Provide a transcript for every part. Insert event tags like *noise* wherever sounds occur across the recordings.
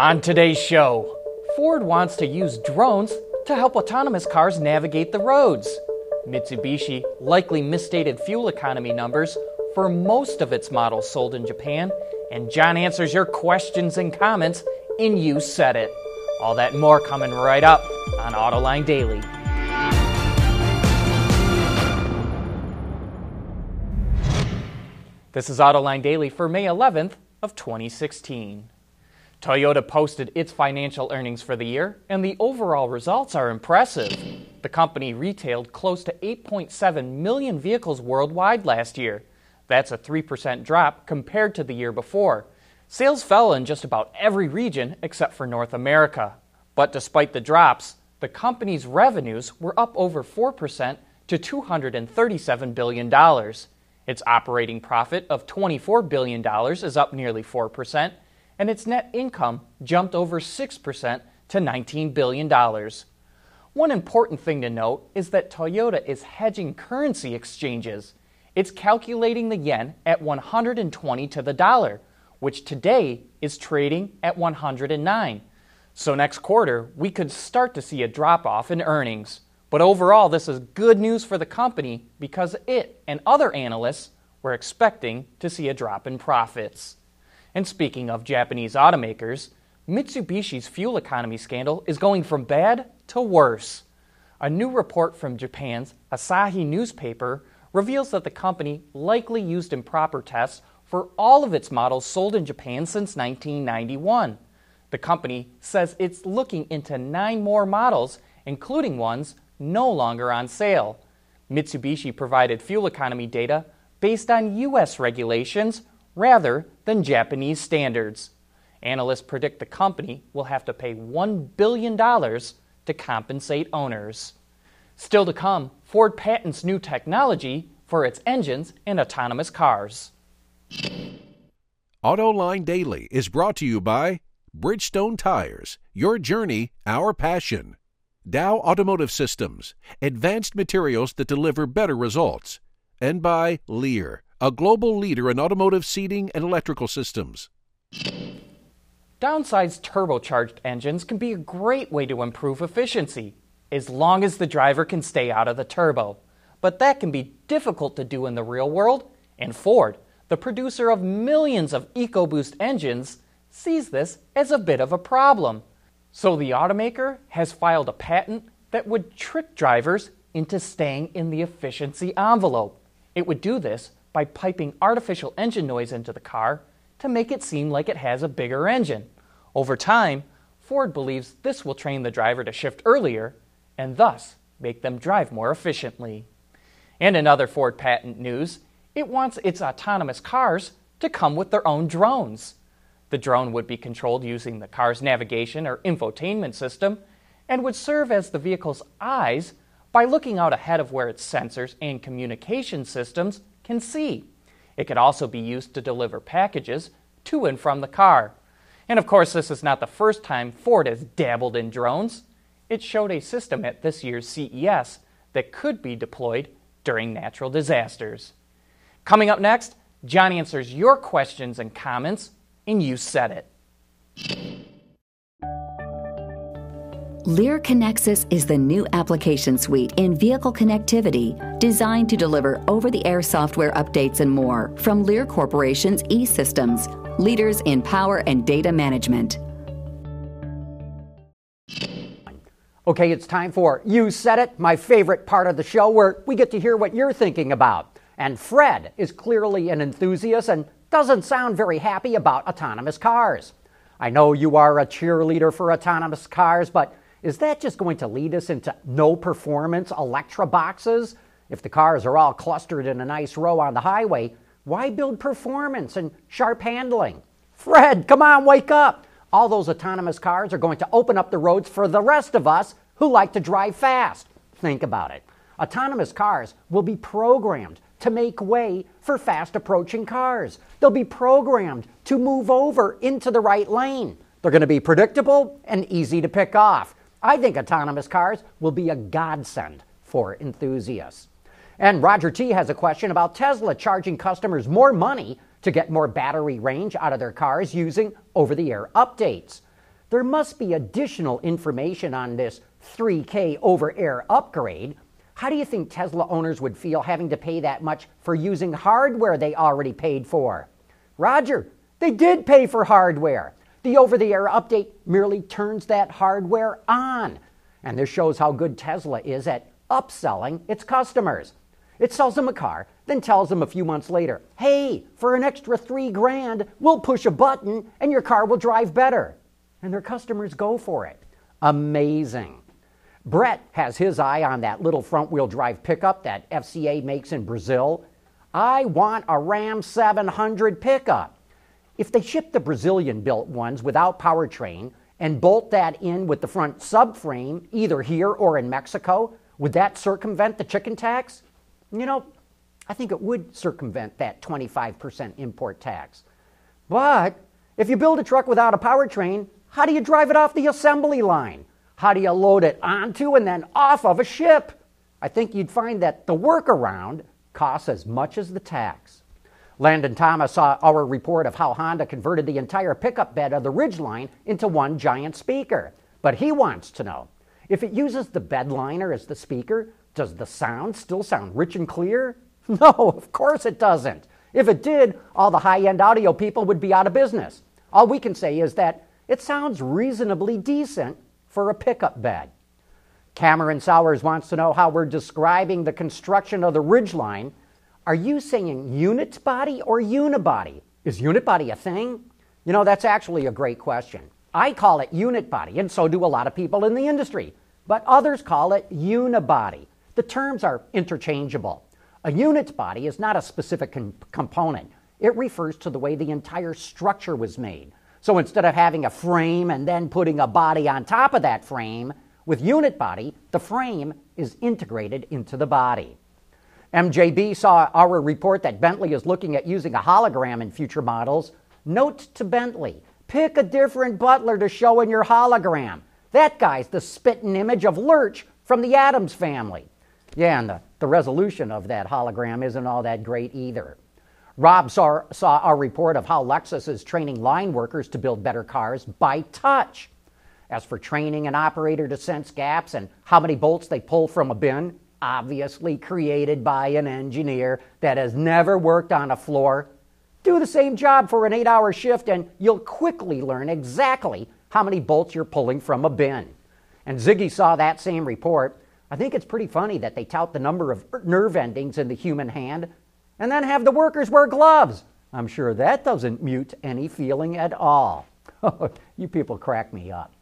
On today's show, Ford wants to use drones to help autonomous cars navigate the roads. Mitsubishi likely misstated fuel economy numbers for most of its models sold in Japan, and John answers your questions and comments in You Said It. All that more coming right up on Autoline Daily. This is Autoline Daily for May 11th of 2016. Toyota posted its financial earnings for the year, and the overall results are impressive. The company retailed close to 8.7 million vehicles worldwide last year. That's a 3% drop compared to the year before. Sales fell in just about every region except for North America. But despite the drops, the company's revenues were up over 4% to $237 billion. Its operating profit of $24 billion is up nearly 4%, and its net income jumped over 6% to $19 billion. One important thing to note is that Toyota is hedging currency exchanges. It's calculating the yen at 120 to the dollar, which today is trading at 109. So next quarter, we could start to see a drop off in earnings. But overall, this is good news for the company because it and other analysts were expecting to see a drop in profits. And speaking of Japanese automakers, Mitsubishi's fuel economy scandal is going from bad to worse. A new report from Japan's Asahi newspaper reveals that the company likely used improper tests for all of its models sold in Japan since 1991. The company says it's looking into nine more models, including ones no longer on sale. Mitsubishi provided fuel economy data based on U.S. regulations rather than Japanese standards. Analysts predict the company will have to pay $1 billion to compensate owners. Still to come, Ford patents new technology for its engines in autonomous cars. AutoLine Daily is brought to you by Bridgestone Tires, your journey, our passion. Dow Automotive Systems, advanced materials that deliver better results. And by Lear, a global leader in automotive seating and electrical systems. Downsized turbocharged engines can be a great way to improve efficiency, as long as the driver can stay out of the turbo. But that can be difficult to do in the real world, and Ford, the producer of millions of EcoBoost engines, sees this as a bit of a problem. So the automaker has filed a patent that would trick drivers into staying in the efficiency envelope. It would do this by piping artificial engine noise into the car to make it seem like it has a bigger engine. Over time, Ford believes this will train the driver to shift earlier and thus make them drive more efficiently. And in other Ford patent news, it wants its autonomous cars to come with their own drones. The drone would be controlled using the car's navigation or infotainment system and would serve as the vehicle's eyes by looking out ahead of where its sensors and communication systems can see. It could also be used to deliver packages to and from the car. And of course, this is not the first time Ford has dabbled in drones. It showed a system at this year's CES that could be deployed during natural disasters. Coming up next, John answers your questions and comments and you said it. Lear Connexus is the new application suite in vehicle connectivity designed to deliver over the air software updates and more from Lear Corporation's e systems, leaders in power and data management. Okay, it's time for You Said It, my favorite part of the show where we get to hear what you're thinking about. And Fred is clearly an enthusiast and doesn't sound very happy about autonomous cars. I know you are a cheerleader for autonomous cars, but is that just going to lead us into no performance Electra boxes? If the cars are all clustered in a nice row on the highway, why build performance and sharp handling? Fred, come on, wake up! All those autonomous cars are going to open up the roads for the rest of us who like to drive fast. Think about it. Autonomous cars will be programmed to make way for fast approaching cars. They'll be programmed to move over into the right lane. They're going to be predictable and easy to pick off. I think autonomous cars will be a godsend for enthusiasts. And Roger T has a question about Tesla charging customers more money to get more battery range out of their cars using over the air updates. there must be additional information on this 3K over air upgrade. How do you think Tesla owners would feel having to pay that much for using hardware they already paid for? Roger, they did pay for hardware. The over the air update merely turns that hardware on. And this shows how good Tesla is at upselling its customers. It sells them a car, then tells them a few months later, hey, for an extra three grand, we'll push a button and your car will drive better. And their customers go for it. Amazing. Brett has his eye on that little front wheel drive pickup that FCA makes in Brazil. I want a Ram 700 pickup. If they ship the Brazilian built ones without powertrain and bolt that in with the front subframe, either here or in Mexico, would that circumvent the chicken tax? You know, I think it would circumvent that 25% import tax. But if you build a truck without a powertrain, how do you drive it off the assembly line? How do you load it onto and then off of a ship? I think you'd find that the workaround costs as much as the tax. Landon Thomas saw our report of how Honda converted the entire pickup bed of the Ridgeline into one giant speaker. But he wants to know if it uses the bed liner as the speaker, does the sound still sound rich and clear? *laughs* No, of course it doesn't. If it did, all the high end audio people would be out of business. All we can say is that it sounds reasonably decent for a pickup bed. Cameron Sowers wants to know how we're describing the construction of the Ridgeline are you saying unit body or unibody? Is unit body a thing? You know, that's actually a great question. I call it unit body, and so do a lot of people in the industry, but others call it unibody. The terms are interchangeable. A unit body is not a specific com- component, it refers to the way the entire structure was made. So instead of having a frame and then putting a body on top of that frame, with unit body, the frame is integrated into the body. MJB saw our report that Bentley is looking at using a hologram in future models. Note to Bentley pick a different butler to show in your hologram. That guy's the spitting image of Lurch from the Addams family. Yeah, and the, the resolution of that hologram isn't all that great either. Rob saw, saw our report of how Lexus is training line workers to build better cars by touch. As for training an operator to sense gaps and how many bolts they pull from a bin, obviously created by an engineer that has never worked on a floor. Do the same job for an eight hour shift, and you'll quickly learn exactly how many bolts you're pulling from a bin. And Ziggy saw that same report. I think it's pretty funny that they tout the number of nerve endings in the human hand and then have the workers wear gloves. I'm sure that doesn't mute any feeling at all. *laughs* you people crack me up.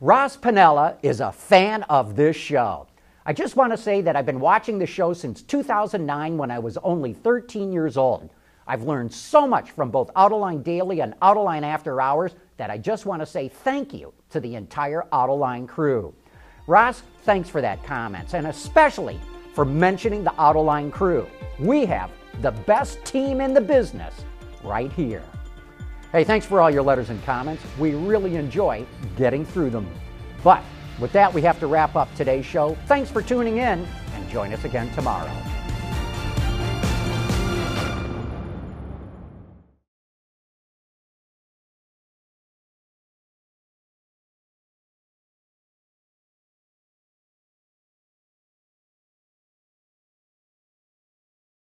Ross Pinella is a fan of this show. I just want to say that I've been watching the show since 2009 when I was only 13 years old. I've learned so much from both Autoline Daily and Autoline After Hours that I just want to say thank you to the entire Autoline crew. Ross, thanks for that comments and especially for mentioning the Autoline crew. We have the best team in the business right here. Hey, thanks for all your letters and comments. We really enjoy getting through them. But with that, we have to wrap up today's show. Thanks for tuning in and join us again tomorrow.